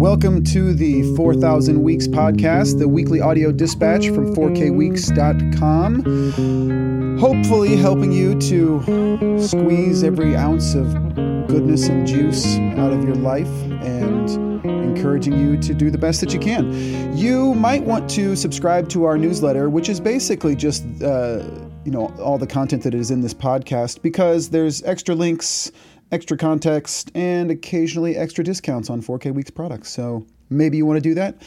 Welcome to the 4000 Weeks podcast, the weekly audio dispatch from 4kweeks.com. Hopefully, helping you to squeeze every ounce of goodness and juice out of your life and encouraging you to do the best that you can. You might want to subscribe to our newsletter, which is basically just uh, you know all the content that is in this podcast because there's extra links extra context, and occasionally extra discounts on 4K Weeks products. So maybe you want to do that.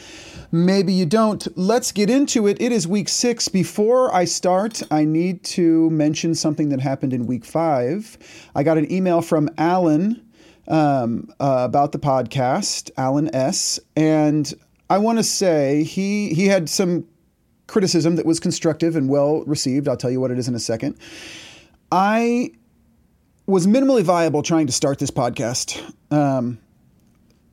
Maybe you don't. Let's get into it. It is week six. Before I start, I need to mention something that happened in week five. I got an email from Alan um, uh, about the podcast, Alan S. And I want to say he he had some criticism that was constructive and well received. I'll tell you what it is in a second. I was minimally viable trying to start this podcast. Um,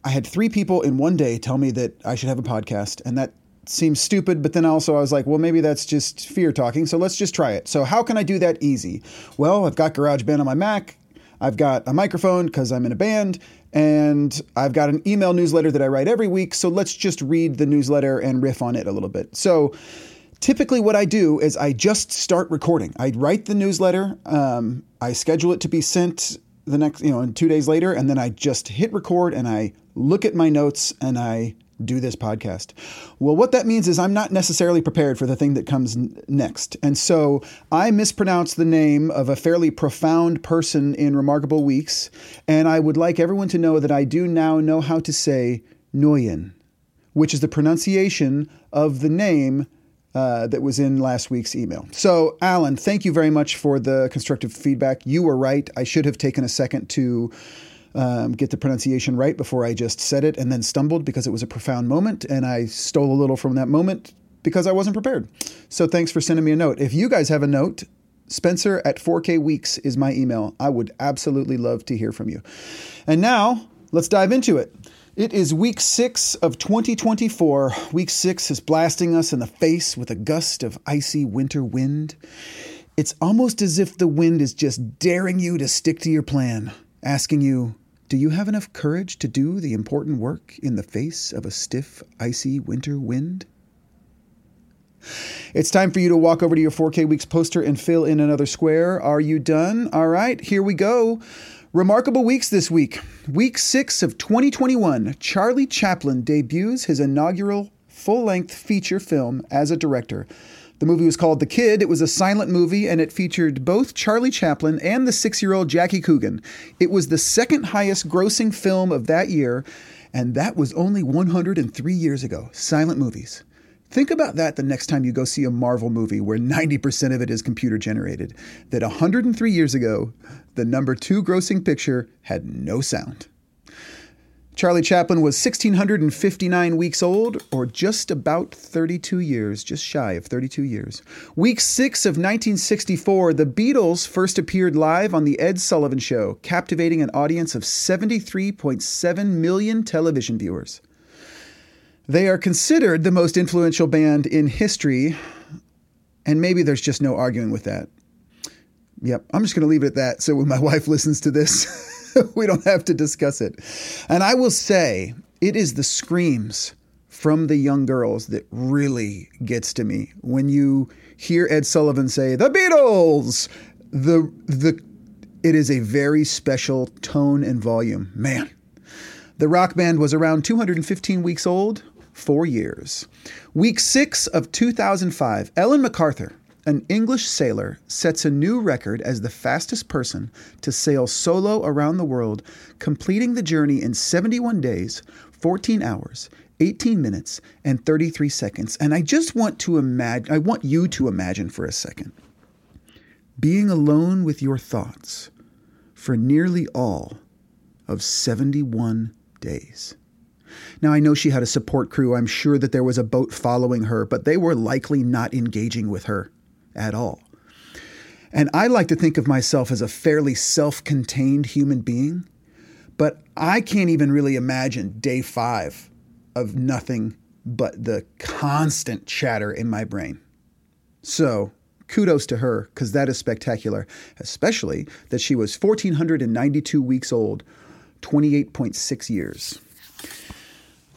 I had three people in one day tell me that I should have a podcast, and that seems stupid. But then also, I was like, well, maybe that's just fear talking. So let's just try it. So, how can I do that easy? Well, I've got GarageBand on my Mac, I've got a microphone because I'm in a band, and I've got an email newsletter that I write every week. So, let's just read the newsletter and riff on it a little bit. So, typically what I do is I just start recording. I write the newsletter, um, I schedule it to be sent the next, you know, two days later, and then I just hit record and I look at my notes and I do this podcast. Well, what that means is I'm not necessarily prepared for the thing that comes n- next. And so I mispronounced the name of a fairly profound person in Remarkable Weeks. And I would like everyone to know that I do now know how to say Nguyen, which is the pronunciation of the name uh, that was in last week's email. So, Alan, thank you very much for the constructive feedback. You were right. I should have taken a second to um, get the pronunciation right before I just said it and then stumbled because it was a profound moment. And I stole a little from that moment because I wasn't prepared. So, thanks for sending me a note. If you guys have a note, Spencer at 4K Weeks is my email. I would absolutely love to hear from you. And now, let's dive into it. It is week six of 2024. Week six is blasting us in the face with a gust of icy winter wind. It's almost as if the wind is just daring you to stick to your plan, asking you, Do you have enough courage to do the important work in the face of a stiff, icy winter wind? It's time for you to walk over to your 4K Weeks poster and fill in another square. Are you done? All right, here we go. Remarkable weeks this week. Week six of 2021, Charlie Chaplin debuts his inaugural full length feature film as a director. The movie was called The Kid. It was a silent movie and it featured both Charlie Chaplin and the six year old Jackie Coogan. It was the second highest grossing film of that year, and that was only 103 years ago. Silent movies. Think about that the next time you go see a Marvel movie where 90% of it is computer generated. That 103 years ago, the number two grossing picture had no sound. Charlie Chaplin was 1,659 weeks old, or just about 32 years, just shy of 32 years. Week six of 1964, the Beatles first appeared live on The Ed Sullivan Show, captivating an audience of 73.7 million television viewers. They are considered the most influential band in history, and maybe there's just no arguing with that. Yep, I'm just going to leave it at that so when my wife listens to this, we don't have to discuss it. And I will say, it is the screams from the young girls that really gets to me. When you hear Ed Sullivan say, The Beatles! The, the, it is a very special tone and volume. Man. The rock band was around 215 weeks old four years. Week six of 2005, Ellen MacArthur, an English sailor, sets a new record as the fastest person to sail solo around the world, completing the journey in 71 days, 14 hours, 18 minutes, and 33 seconds. And I just want to imagine, I want you to imagine for a second being alone with your thoughts for nearly all of 71 days. Now, I know she had a support crew. I'm sure that there was a boat following her, but they were likely not engaging with her at all. And I like to think of myself as a fairly self contained human being, but I can't even really imagine day five of nothing but the constant chatter in my brain. So, kudos to her, because that is spectacular, especially that she was 1,492 weeks old, 28.6 years.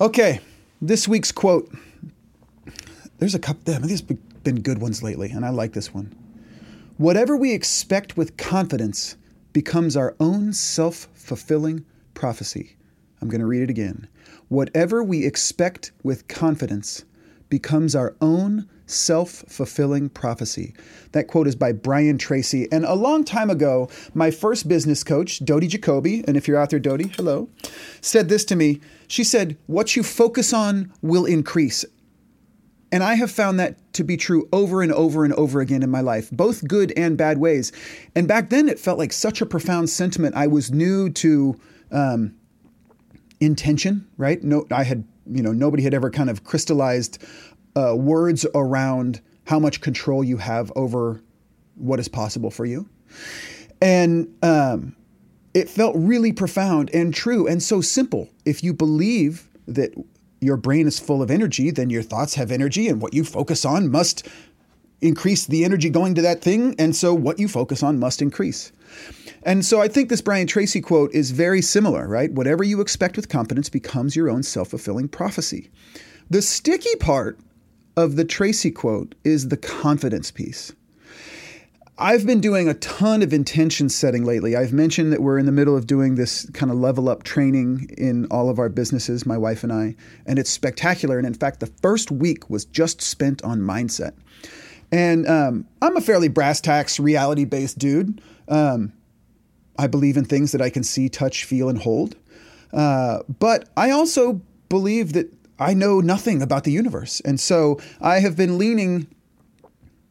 Okay, this week's quote. There's a couple. Damn, have been good ones lately, and I like this one. Whatever we expect with confidence becomes our own self fulfilling prophecy. I'm going to read it again. Whatever we expect with confidence becomes our own self fulfilling prophecy. That quote is by Brian Tracy. And a long time ago, my first business coach, Dodie Jacoby, and if you're out there, Dodie, hello, said this to me. She said, What you focus on will increase. And I have found that to be true over and over and over again in my life, both good and bad ways. And back then, it felt like such a profound sentiment. I was new to um, intention, right? No, I had, you know, nobody had ever kind of crystallized uh, words around how much control you have over what is possible for you. And um, it felt really profound and true and so simple. If you believe that your brain is full of energy, then your thoughts have energy, and what you focus on must increase the energy going to that thing. And so what you focus on must increase. And so I think this Brian Tracy quote is very similar, right? Whatever you expect with confidence becomes your own self fulfilling prophecy. The sticky part of the Tracy quote is the confidence piece. I've been doing a ton of intention setting lately. I've mentioned that we're in the middle of doing this kind of level up training in all of our businesses, my wife and I, and it's spectacular. And in fact, the first week was just spent on mindset. And um, I'm a fairly brass tacks, reality based dude. Um, I believe in things that I can see, touch, feel, and hold. Uh, but I also believe that I know nothing about the universe. And so I have been leaning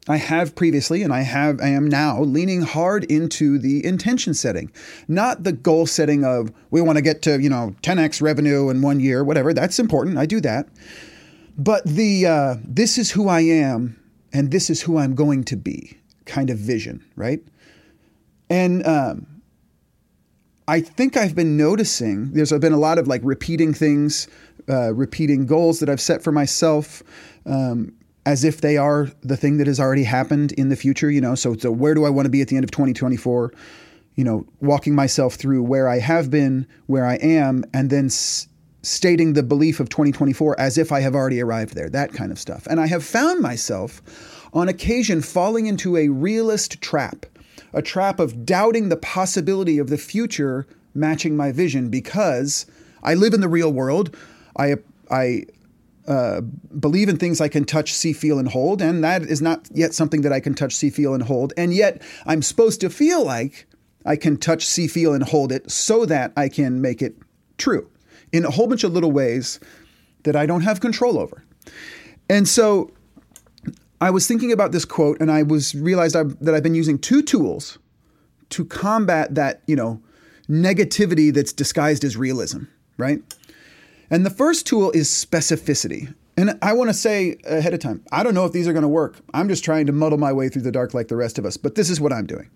I have previously and I have I am now leaning hard into the intention setting. Not the goal setting of we want to get to, you know, 10x revenue in one year, whatever. That's important. I do that. But the uh, this is who I am and this is who I'm going to be kind of vision, right? And um, I think I've been noticing there's been a lot of like repeating things, uh, repeating goals that I've set for myself. Um, as if they are the thing that has already happened in the future, you know. So, so where do I want to be at the end of 2024? You know, walking myself through where I have been, where I am, and then s- stating the belief of 2024 as if I have already arrived there, that kind of stuff. And I have found myself on occasion falling into a realist trap, a trap of doubting the possibility of the future matching my vision because I live in the real world. I I uh, believe in things I can touch, see, feel, and hold, and that is not yet something that I can touch, see, feel, and hold. And yet, I'm supposed to feel like I can touch, see, feel, and hold it so that I can make it true in a whole bunch of little ways that I don't have control over. And so, I was thinking about this quote, and I was realized I've, that I've been using two tools to combat that, you know, negativity that's disguised as realism, right? And the first tool is specificity. And I want to say ahead of time, I don't know if these are going to work. I'm just trying to muddle my way through the dark like the rest of us, but this is what I'm doing.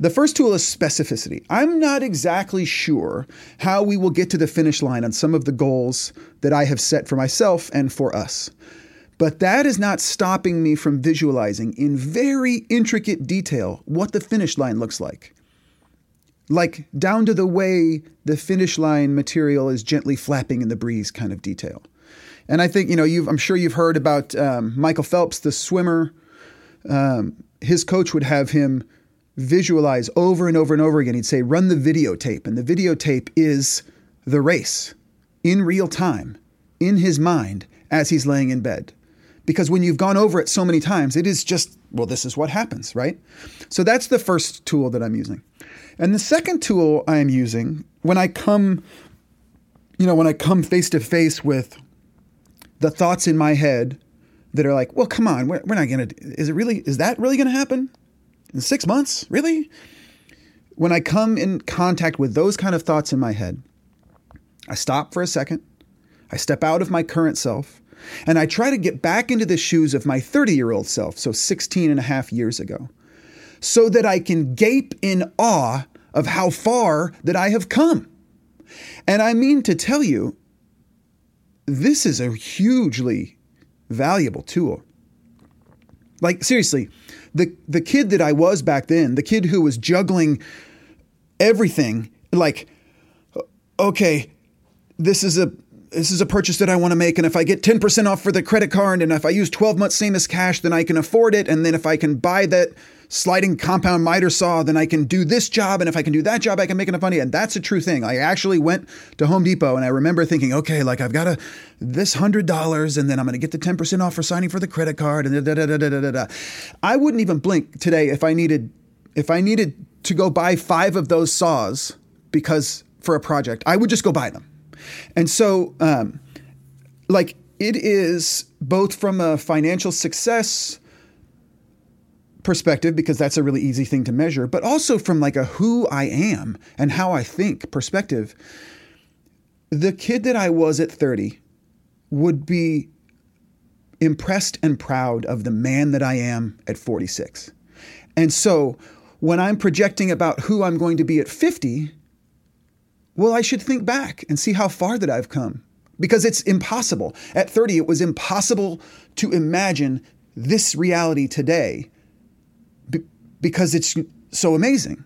The first tool is specificity. I'm not exactly sure how we will get to the finish line on some of the goals that I have set for myself and for us. But that is not stopping me from visualizing in very intricate detail what the finish line looks like like down to the way the finish line material is gently flapping in the breeze kind of detail. And I think, you know, I'm sure you've heard about um, Michael Phelps, the swimmer. Um, his coach would have him visualize over and over and over again. He'd say, run the videotape. And the videotape is the race in real time in his mind as he's laying in bed. Because when you've gone over it so many times, it is just, well, this is what happens, right? So that's the first tool that I'm using. And the second tool I am using when I come, you know, when I come face to face with the thoughts in my head that are like, well, come on, we're, we're not going to, is it really, is that really going to happen in six months? Really? When I come in contact with those kind of thoughts in my head, I stop for a second. I step out of my current self and I try to get back into the shoes of my 30 year old self, so 16 and a half years ago so that I can gape in awe of how far that I have come. And I mean to tell you, this is a hugely valuable tool. Like seriously, the the kid that I was back then, the kid who was juggling everything, like okay, this is a this is a purchase that I want to make. And if I get 10% off for the credit card and if I use 12 months same as cash, then I can afford it. And then if I can buy that sliding compound miter saw, then I can do this job. And if I can do that job, I can make enough money. And that's a true thing. I actually went to Home Depot and I remember thinking, okay, like I've got a, this hundred dollars and then I'm going to get the 10% off for signing for the credit card and da, da, da, da, da, da, da. I wouldn't even blink today if I needed, if I needed to go buy five of those saws because for a project, I would just go buy them. And so, um, like, it is both from a financial success perspective because that's a really easy thing to measure, but also from like a who I am and how I think perspective. The kid that I was at 30 would be impressed and proud of the man that I am at 46. And so when I'm projecting about who I'm going to be at 50, well, I should think back and see how far that I've come because it's impossible. At 30, it was impossible to imagine this reality today because it's so amazing.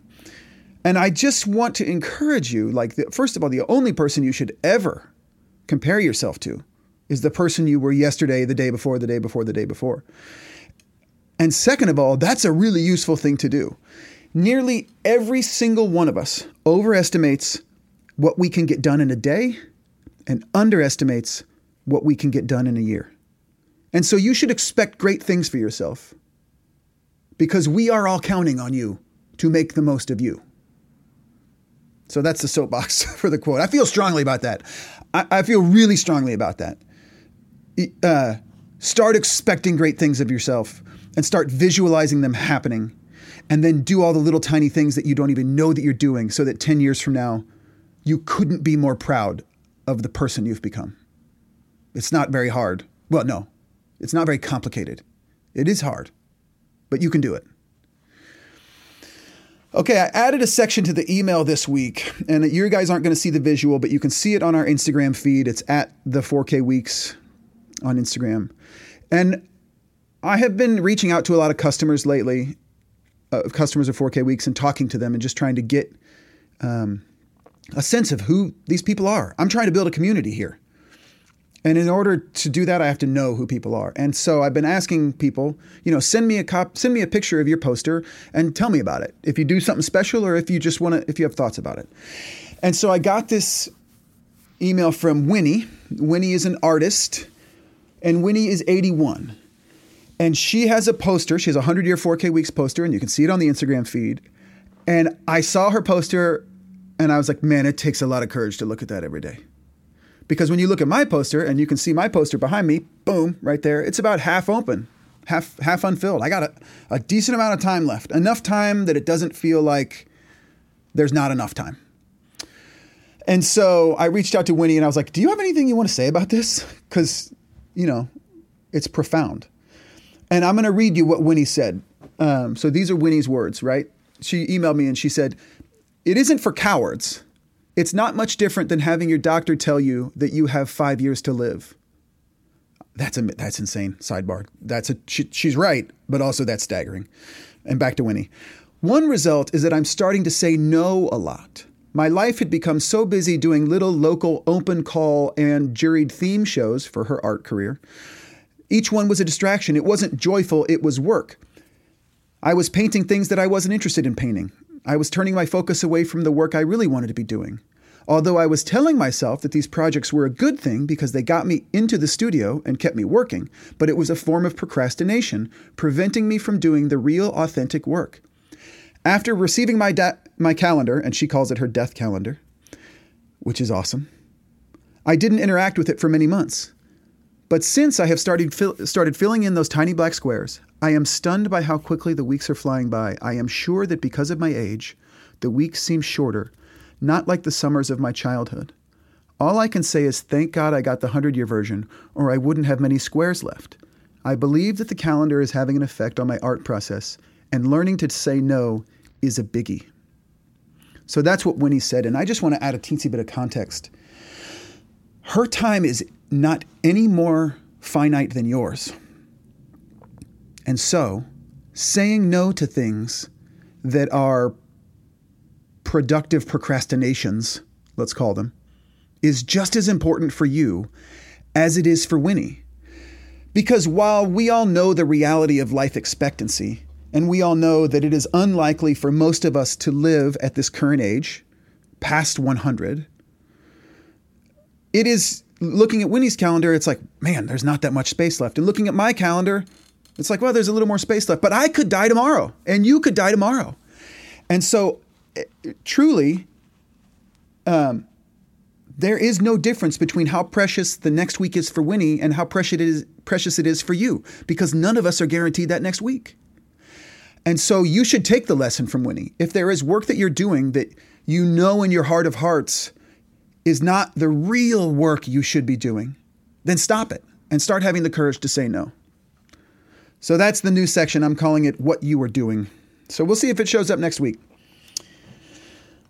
And I just want to encourage you like, the, first of all, the only person you should ever compare yourself to is the person you were yesterday, the day before, the day before, the day before. And second of all, that's a really useful thing to do. Nearly every single one of us overestimates what we can get done in a day and underestimates what we can get done in a year. And so you should expect great things for yourself because we are all counting on you to make the most of you. So that's the soapbox for the quote. I feel strongly about that. I, I feel really strongly about that. Uh, start expecting great things of yourself and start visualizing them happening. And then do all the little tiny things that you don't even know that you're doing so that 10 years from now, you couldn't be more proud of the person you've become. It's not very hard. Well, no, it's not very complicated. It is hard, but you can do it. Okay, I added a section to the email this week, and you guys aren't going to see the visual, but you can see it on our Instagram feed. It's at the 4K Weeks on Instagram. And I have been reaching out to a lot of customers lately, uh, customers of 4K Weeks, and talking to them and just trying to get um, a sense of who these people are. I'm trying to build a community here. And in order to do that, I have to know who people are. And so I've been asking people, you know, send me a cop, send me a picture of your poster and tell me about it. If you do something special or if you just want to, if you have thoughts about it. And so I got this email from Winnie. Winnie is an artist, and Winnie is 81. And she has a poster. She has a 100 year 4K Weeks poster, and you can see it on the Instagram feed. And I saw her poster and I was like, man, it takes a lot of courage to look at that every day. Because when you look at my poster and you can see my poster behind me, boom, right there, it's about half open, half half unfilled. I got a, a decent amount of time left. Enough time that it doesn't feel like there's not enough time. And so I reached out to Winnie and I was like, Do you have anything you want to say about this? Because, you know, it's profound. And I'm going to read you what Winnie said. Um, so these are Winnie's words, right? She emailed me and she said, it isn't for cowards. It's not much different than having your doctor tell you that you have five years to live. That's a, that's insane. Sidebar. That's a she, she's right, but also that's staggering. And back to Winnie. One result is that I'm starting to say no a lot. My life had become so busy doing little local open call and juried theme shows for her art career. Each one was a distraction. It wasn't joyful, it was work. I was painting things that I wasn't interested in painting. I was turning my focus away from the work I really wanted to be doing. Although I was telling myself that these projects were a good thing because they got me into the studio and kept me working, but it was a form of procrastination, preventing me from doing the real, authentic work. After receiving my, da- my calendar, and she calls it her death calendar, which is awesome, I didn't interact with it for many months. But since I have started, started filling in those tiny black squares, I am stunned by how quickly the weeks are flying by. I am sure that because of my age, the weeks seem shorter, not like the summers of my childhood. All I can say is thank God I got the 100 year version, or I wouldn't have many squares left. I believe that the calendar is having an effect on my art process, and learning to say no is a biggie. So that's what Winnie said, and I just want to add a teensy bit of context. Her time is not any more finite than yours. And so, saying no to things that are productive procrastinations, let's call them, is just as important for you as it is for Winnie. Because while we all know the reality of life expectancy, and we all know that it is unlikely for most of us to live at this current age, past 100, it is looking at Winnie's calendar, it's like, man, there's not that much space left. And looking at my calendar, it's like, well, there's a little more space left, but I could die tomorrow and you could die tomorrow. And so, eh, truly, um, there is no difference between how precious the next week is for Winnie and how precious it is, precious it is for you because none of us are guaranteed that next week. And so you should take the lesson from Winnie. If there is work that you're doing that you know in your heart of hearts is not the real work you should be doing, then stop it and start having the courage to say no. So that's the new section. I'm calling it What You Are Doing. So we'll see if it shows up next week.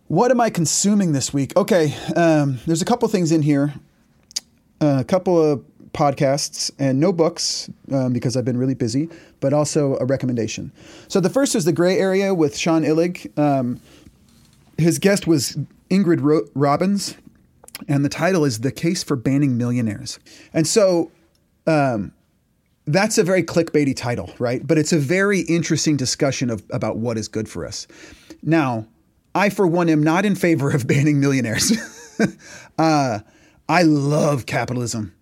What am I consuming this week? Okay, um, there's a couple things in here, uh, a couple of podcasts and no books um, because I've been really busy, but also a recommendation. So the first is The Gray Area with Sean Illing. Um, his guest was Ingrid Ro- Robeyns, and the title is The Case for Banning Millionaires. And so um, that's a very clickbaity title, right? But it's a very interesting discussion of about what is good for us. Now, I, for one, am not in favor of banning millionaires. uh, I love capitalism.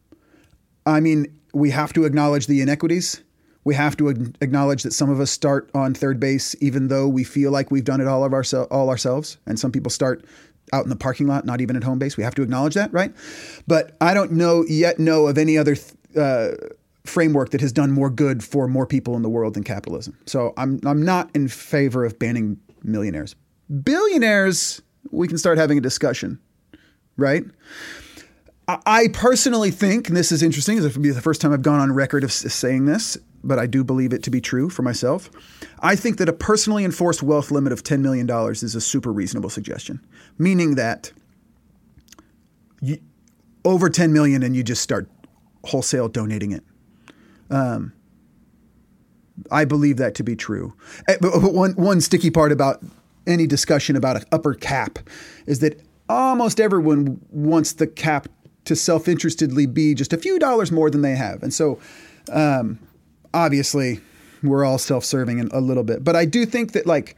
I mean, we have to acknowledge the inequities. We have to acknowledge that some of us start on third base, even though we feel like we've done it all of our, all ourselves, and some people start out in the parking lot, not even at home base. We have to acknowledge that, right? But I don't know yet know of any other uh, framework that has done more good for more people in the world than capitalism. So I'm I'm not in favor of banning millionaires. Billionaires, we can start having a discussion, right? I personally think, and this is interesting, this would be the first time I've gone on record of saying this, but I do believe it to be true for myself. I think that a personally enforced wealth limit of $10 million is a super reasonable suggestion, meaning that you, over 10 million and you just start wholesale donating it. Um, I believe that to be true. Eh, one, one sticky part about any discussion about an upper cap is that almost everyone wants the cap to self interestedly be just a few dollars more than they have. And so, um, obviously, we're all self serving a little bit. But I do think that, like,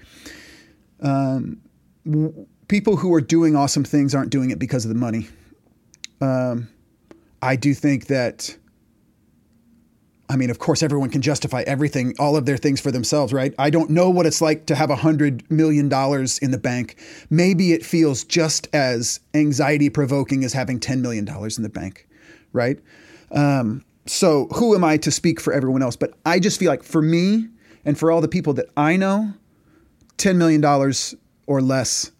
um, w- people who are doing awesome things aren't doing it because of the money. Um, I do think that I mean, of course, everyone can justify everything, all of their things for themselves, right? I don't know what it's like to have a $100 million in the bank. Maybe it feels just as anxiety provoking as having $10 million in the bank, right? Um, so, who am I to speak for everyone else? But I just feel like for me and for all the people that I know, $10 million or less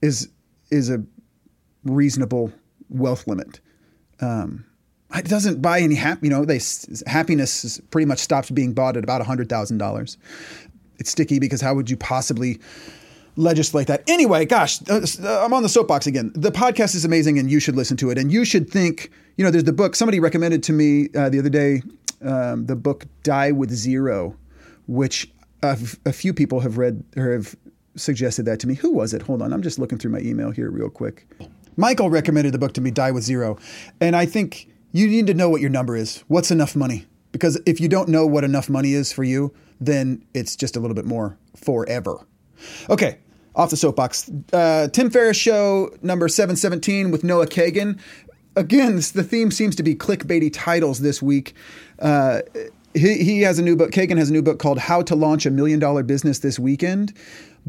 is, is a reasonable wealth limit. Um, it doesn't buy any happy. You know, they happiness pretty much stops being bought at about hundred thousand dollars. It's sticky because how would you possibly legislate that? Anyway, gosh, uh, uh, I'm on the soapbox again. The podcast is amazing, and you should listen to it. And you should think. You know, there's the book somebody recommended to me uh, the other day. Um, the book "Die with Zero, which a few people have read or have suggested that to me. Who was it? Hold on, I'm just looking through my email here real quick. Michael recommended the book to me, Die with Zero, and I think you need to know what your number is. What's enough money? Because if you don't know what enough money is for you, then it's just a little bit more forever. Okay, off the soapbox. Uh, Tim Ferriss show number 717 with Noah Kagan. Again, the theme seems to be clickbaity titles this week. Uh, he, he has a new book. Kagan has a new book called How to Launch a Million Dollar Business This Weekend.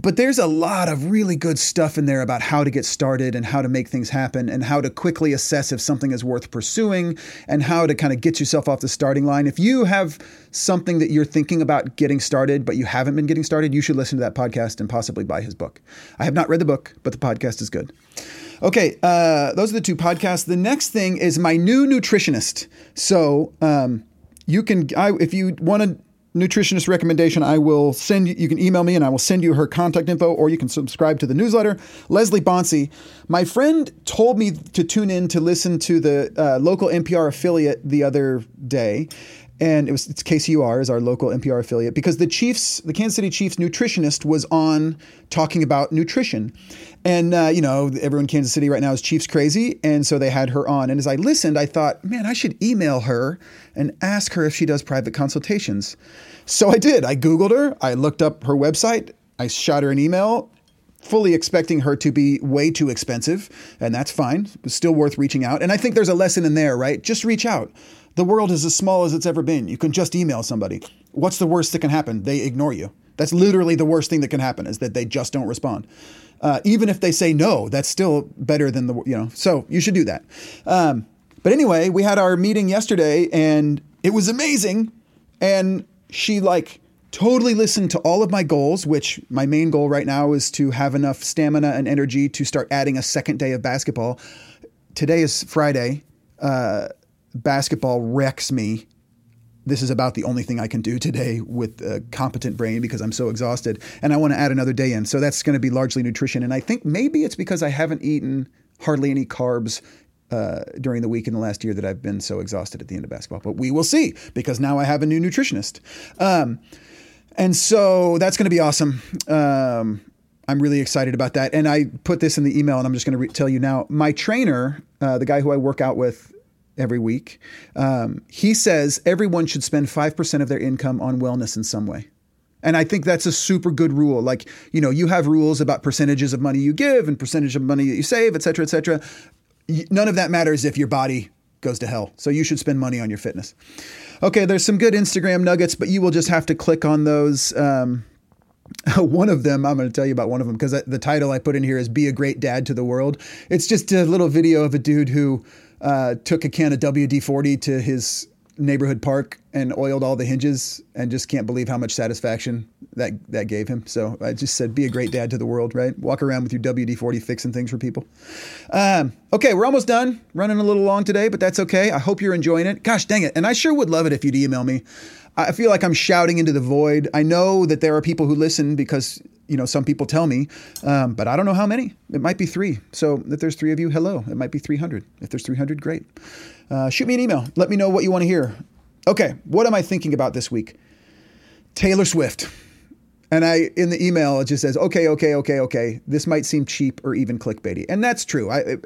But there's a lot of really good stuff in there about how to get started and how to make things happen and how to quickly assess if something is worth pursuing and how to kind of get yourself off the starting line. If you have something that you're thinking about getting started, but you haven't been getting started, you should listen to that podcast and possibly buy his book. I have not read the book, but the podcast is good. Okay, uh, those are the two podcasts. The next thing is my new nutritionist. So um, you can, I, if you want to nutritionist recommendation, I will send you, you can email me and I will send you her contact info, or you can subscribe to the newsletter. Leslie Bonci, my friend told me to tune in to listen to the uh, local NPR affiliate the other day. And it was it's KCUR is our local NPR affiliate because the Chiefs, the Kansas City Chiefs nutritionist was on talking about nutrition, and uh, you know everyone in Kansas City right now is Chiefs crazy, and so they had her on. And as I listened, I thought, man, I should email her and ask her if she does private consultations. So I did. I googled her. I looked up her website. I shot her an email fully expecting her to be way too expensive, and that's fine. It's still worth reaching out. And I think there's a lesson in there, right? Just reach out. The world is as small as it's ever been. You can just email somebody. What's the worst that can happen? They ignore you. That's literally the worst thing that can happen is that they just don't respond. Uh, even if they say no, that's still better than the, you know, so you should do that. Um, but anyway, we had our meeting yesterday and it was amazing. And she like totally listened to all of my goals, which my main goal right now is to have enough stamina and energy to start adding a second day of basketball. Today is Friday. Uh, basketball wrecks me. This is about the only thing I can do today with a competent brain because I'm so exhausted. And I want to add another day in. So that's going to be largely nutrition. And I think maybe it's because I haven't eaten hardly any carbs uh, during the week in the last year that I've been so exhausted at the end of basketball. But we will see because now I have a new nutritionist. Um, and so that's going to be awesome. Um, I'm really excited about that. And I put this in the email, and I'm just going to re- tell you now. My trainer, uh, the guy who I work out with every week, um, he says everyone should spend 5% of their income on wellness in some way. And I think that's a super good rule. Like, you know, you have rules about percentages of money you give and percentage of money that you save, et cetera, et cetera. None of that matters if your body goes to hell. So you should spend money on your fitness. Okay, there's some good Instagram nuggets, but you will just have to click on those. Um, one of them, I'm going to tell you about one of them because the title I put in here is Be a Great Dad to the World. It's just a little video of a dude who uh, took a can of WD 40 to his neighborhood park and oiled all the hinges and just can't believe how much satisfaction that that gave him. So I just said, be a great dad to the world, right? Walk around with your WD 40 fixing things for people. Um, okay, we're almost done. Running a little long today, but that's okay. I hope you're enjoying it. Gosh dang it. And I sure would love it if you'd email me. I feel like I'm shouting into the void. I know that there are people who listen because you know some people tell me, um, but I don't know how many. It might be three. So if there's three of you, hello. It might be 300. If there's 300, great. Uh, shoot me an email. Let me know what you want to hear. Okay, what am I thinking about this week? Taylor Swift. And I in the email it just says, okay, okay, okay, okay. This might seem cheap or even clickbaity, and that's true. I,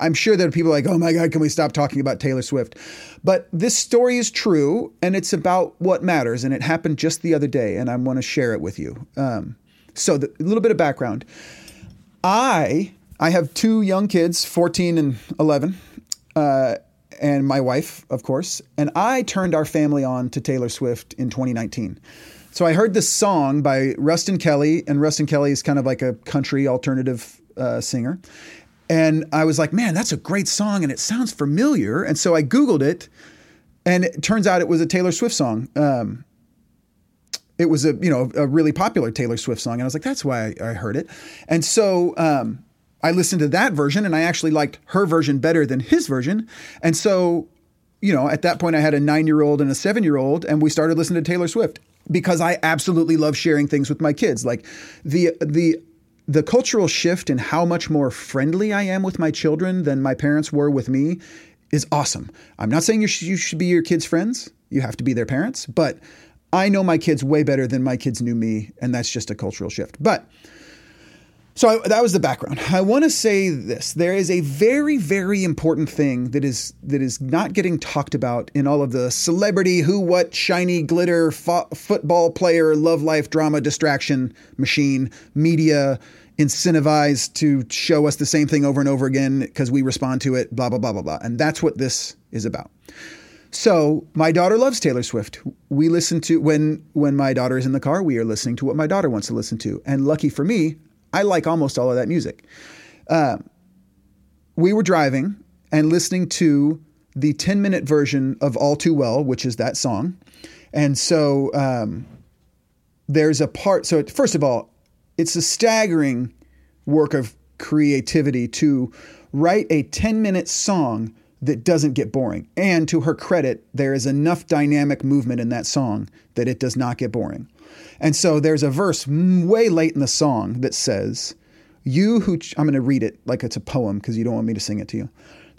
I'm sure there are people like, oh my God, can we stop talking about Taylor Swift? But this story is true, and it's about what matters, and it happened just the other day, and I want to share it with you. Um, so, a little bit of background. I I have two young kids, 14 and 11. Uh, and my wife, of course. And I turned our family on to Taylor Swift in 2019. So I heard this song by Ruston Kelly, and Ruston Kelly is kind of like a country alternative uh, singer. And I was like, man, that's a great song, and it sounds familiar. And so I Googled it, and it turns out it was a Taylor Swift song. Um, it was a you know a really popular Taylor Swift song, and I was like, that's why I, I heard it. And so um, I listened to that version and I actually liked her version better than his version. And so, you know, at that point I had a nine year old and a seven year old, and we started listening to Taylor Swift because I absolutely love sharing things with my kids. Like the the the cultural shift in how much more friendly I am with my children than my parents were with me is awesome. I'm not saying you should, you should be your kids' friends. You have to be their parents, but I know my kids way better than my kids knew me, and that's just a cultural shift. But so I, that was the background. I want to say this: there is a very, very important thing that is that is not getting talked about in all of the celebrity, who, what, shiny, glitter, fo- football player, love life, drama, distraction, machine, media, incentivized to show us the same thing over and over again because we respond to it. Blah blah blah blah blah, and that's what this is about. So my daughter loves Taylor Swift. We listen to when when my daughter is in the car, we are listening to what my daughter wants to listen to. And lucky for me, I like almost all of that music. Uh, we were driving and listening to the 10 minute version of All Too Well, which is that song. And so um, there's a part. So, first of all, it's a staggering work of creativity to write a 10 minute song that doesn't get boring. And to her credit, there is enough dynamic movement in that song that it does not get boring. And so there's a verse way late in the song that says, You who, ch- I'm going to read it like it's a poem because you don't want me to sing it to you.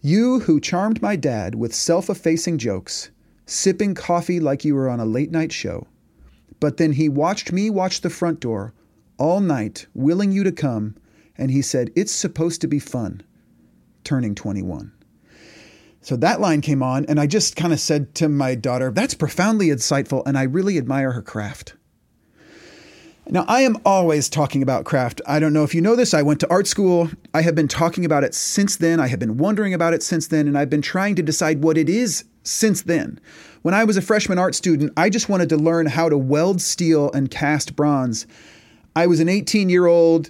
You who charmed my dad with self effacing jokes, sipping coffee like you were on a late night show. But then he watched me watch the front door all night, willing you to come, and he said, It's supposed to be fun, turning 21. So that line came on, and I just kind of said to my daughter, That's profoundly insightful, and I really admire her craft. Now, I am always talking about craft. I don't know if you know this. I went to art school. I have been talking about it since then. I have been wondering about it since then, and I've been trying to decide what it is since then. When I was a freshman art student, I just wanted to learn how to weld steel and cast bronze. I was an 18 year old.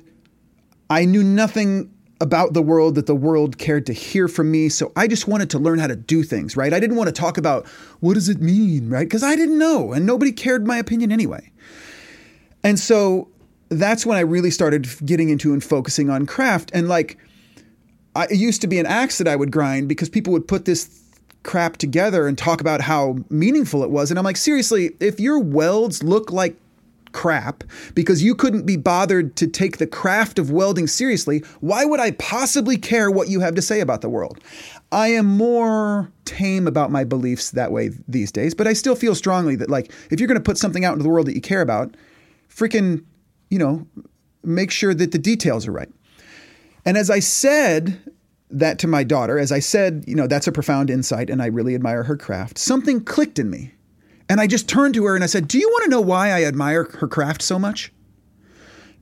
I knew nothing about the world that the world cared to hear from me. So I just wanted to learn how to do things, right? I didn't want to talk about what does it mean, right? Because I didn't know and nobody cared my opinion anyway. And so that's when I really started getting into and focusing on craft. And like, I, it used to be an axe that I would grind because people would put this crap together and talk about how meaningful it was. And I'm like, seriously, if your welds look like crap because you couldn't be bothered to take the craft of welding seriously, why would I possibly care what you have to say about the world? I am more tame about my beliefs that way these days, but I still feel strongly that, like, if you're going to put something out into the world that you care about, freaking, you know, make sure that the details are right. And as I said that to my daughter, as I said, you know, that's a profound insight and I really admire her craft, something clicked in me. And I just turned to her and I said, Do you want to know why I admire her craft so much?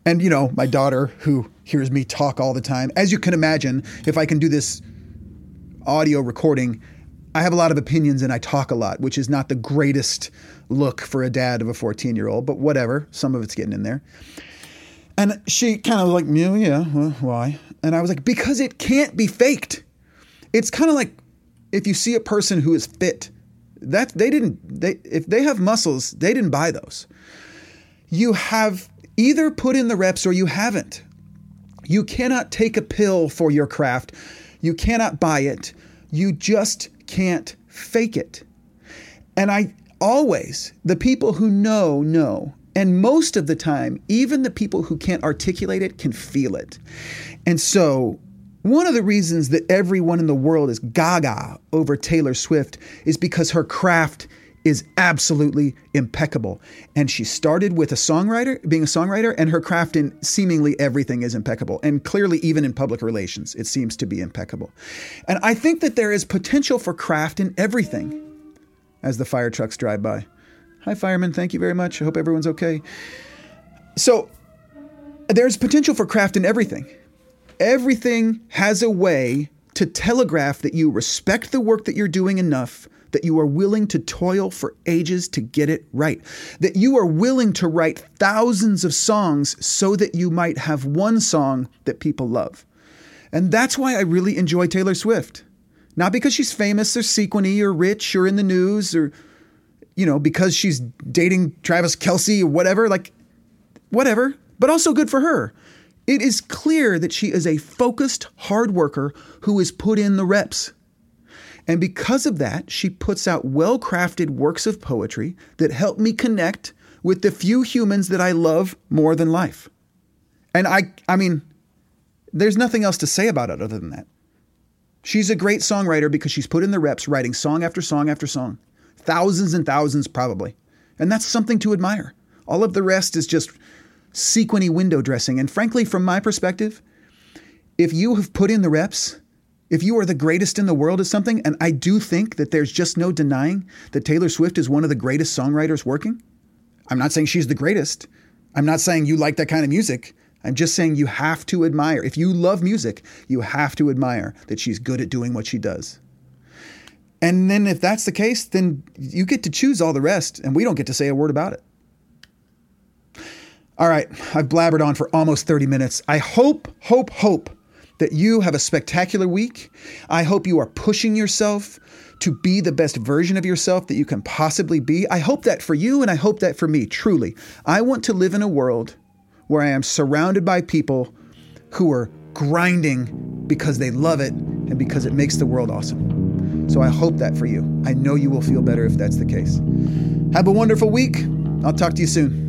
And, you know, my daughter, who hears me talk all the time, as you can imagine, if I can do this audio recording, I have a lot of opinions and I talk a lot, which is not the greatest look for a dad of a 14 year old, but whatever. Some of it's getting in there. And she kind of like, yeah, yeah, well, why? And I was like, because it can't be faked. It's kind of like if you see a person who is fit, that they didn't, they, if they have muscles, they didn't buy those. You have either put in the reps or you haven't. You cannot take a pill for your craft. You cannot buy it. You just can't fake it. And I always, the people who know, know. And most of the time, even the people who can't articulate it can feel it. And so, one of the reasons that everyone in the world is gaga over Taylor Swift is because her craft is absolutely impeccable. And she started with a songwriter, being a songwriter, and her craft in seemingly everything is impeccable. And clearly, even in public relations, it seems to be impeccable. And I think that there is potential for craft in everything as the fire trucks drive by. Hi, firemen. Thank you very much. I hope everyone's okay. So, there's potential for craft in everything. Everything has a way to telegraph that you respect the work that you're doing enough that you are willing to toil for ages to get it right, that you are willing to write thousands of songs so that you might have one song that people love. And that's why I really enjoy Taylor Swift. Not because she's famous or sequiny or rich or in the news or, you know, because she's dating Travis Kelce or whatever, like, whatever, but also good for her. It is clear that she is a focused hard worker who has put in the reps. And because of that, she puts out well crafted works of poetry that help me connect with the few humans that I love more than life. And I, I mean, there's nothing else to say about it other than that. She's a great songwriter because she's put in the reps writing song after song after song, thousands and thousands probably. And that's something to admire. All of the rest is just sequiny window dressing. And frankly, from my perspective, if you have put in the reps, if you are the greatest in the world at something, and I do think that there's just no denying that Taylor Swift is one of the greatest songwriters working, I'm not saying she's the greatest. I'm not saying you like that kind of music. I'm just saying you have to admire. If you love music, you have to admire that she's good at doing what she does. And then if that's the case, then you get to choose all the rest, and we don't get to say a word about it. All right, I've blabbered on for almost 30 minutes. I hope, hope, hope that you have a spectacular week. I hope you are pushing yourself to be the best version of yourself that you can possibly be. I hope that for you and I hope that for me, truly. I want to live in a world where I am surrounded by people who are grinding because they love it and because it makes the world awesome. So I hope that for you. I know you will feel better if that's the case. Have a wonderful week. I'll talk to you soon.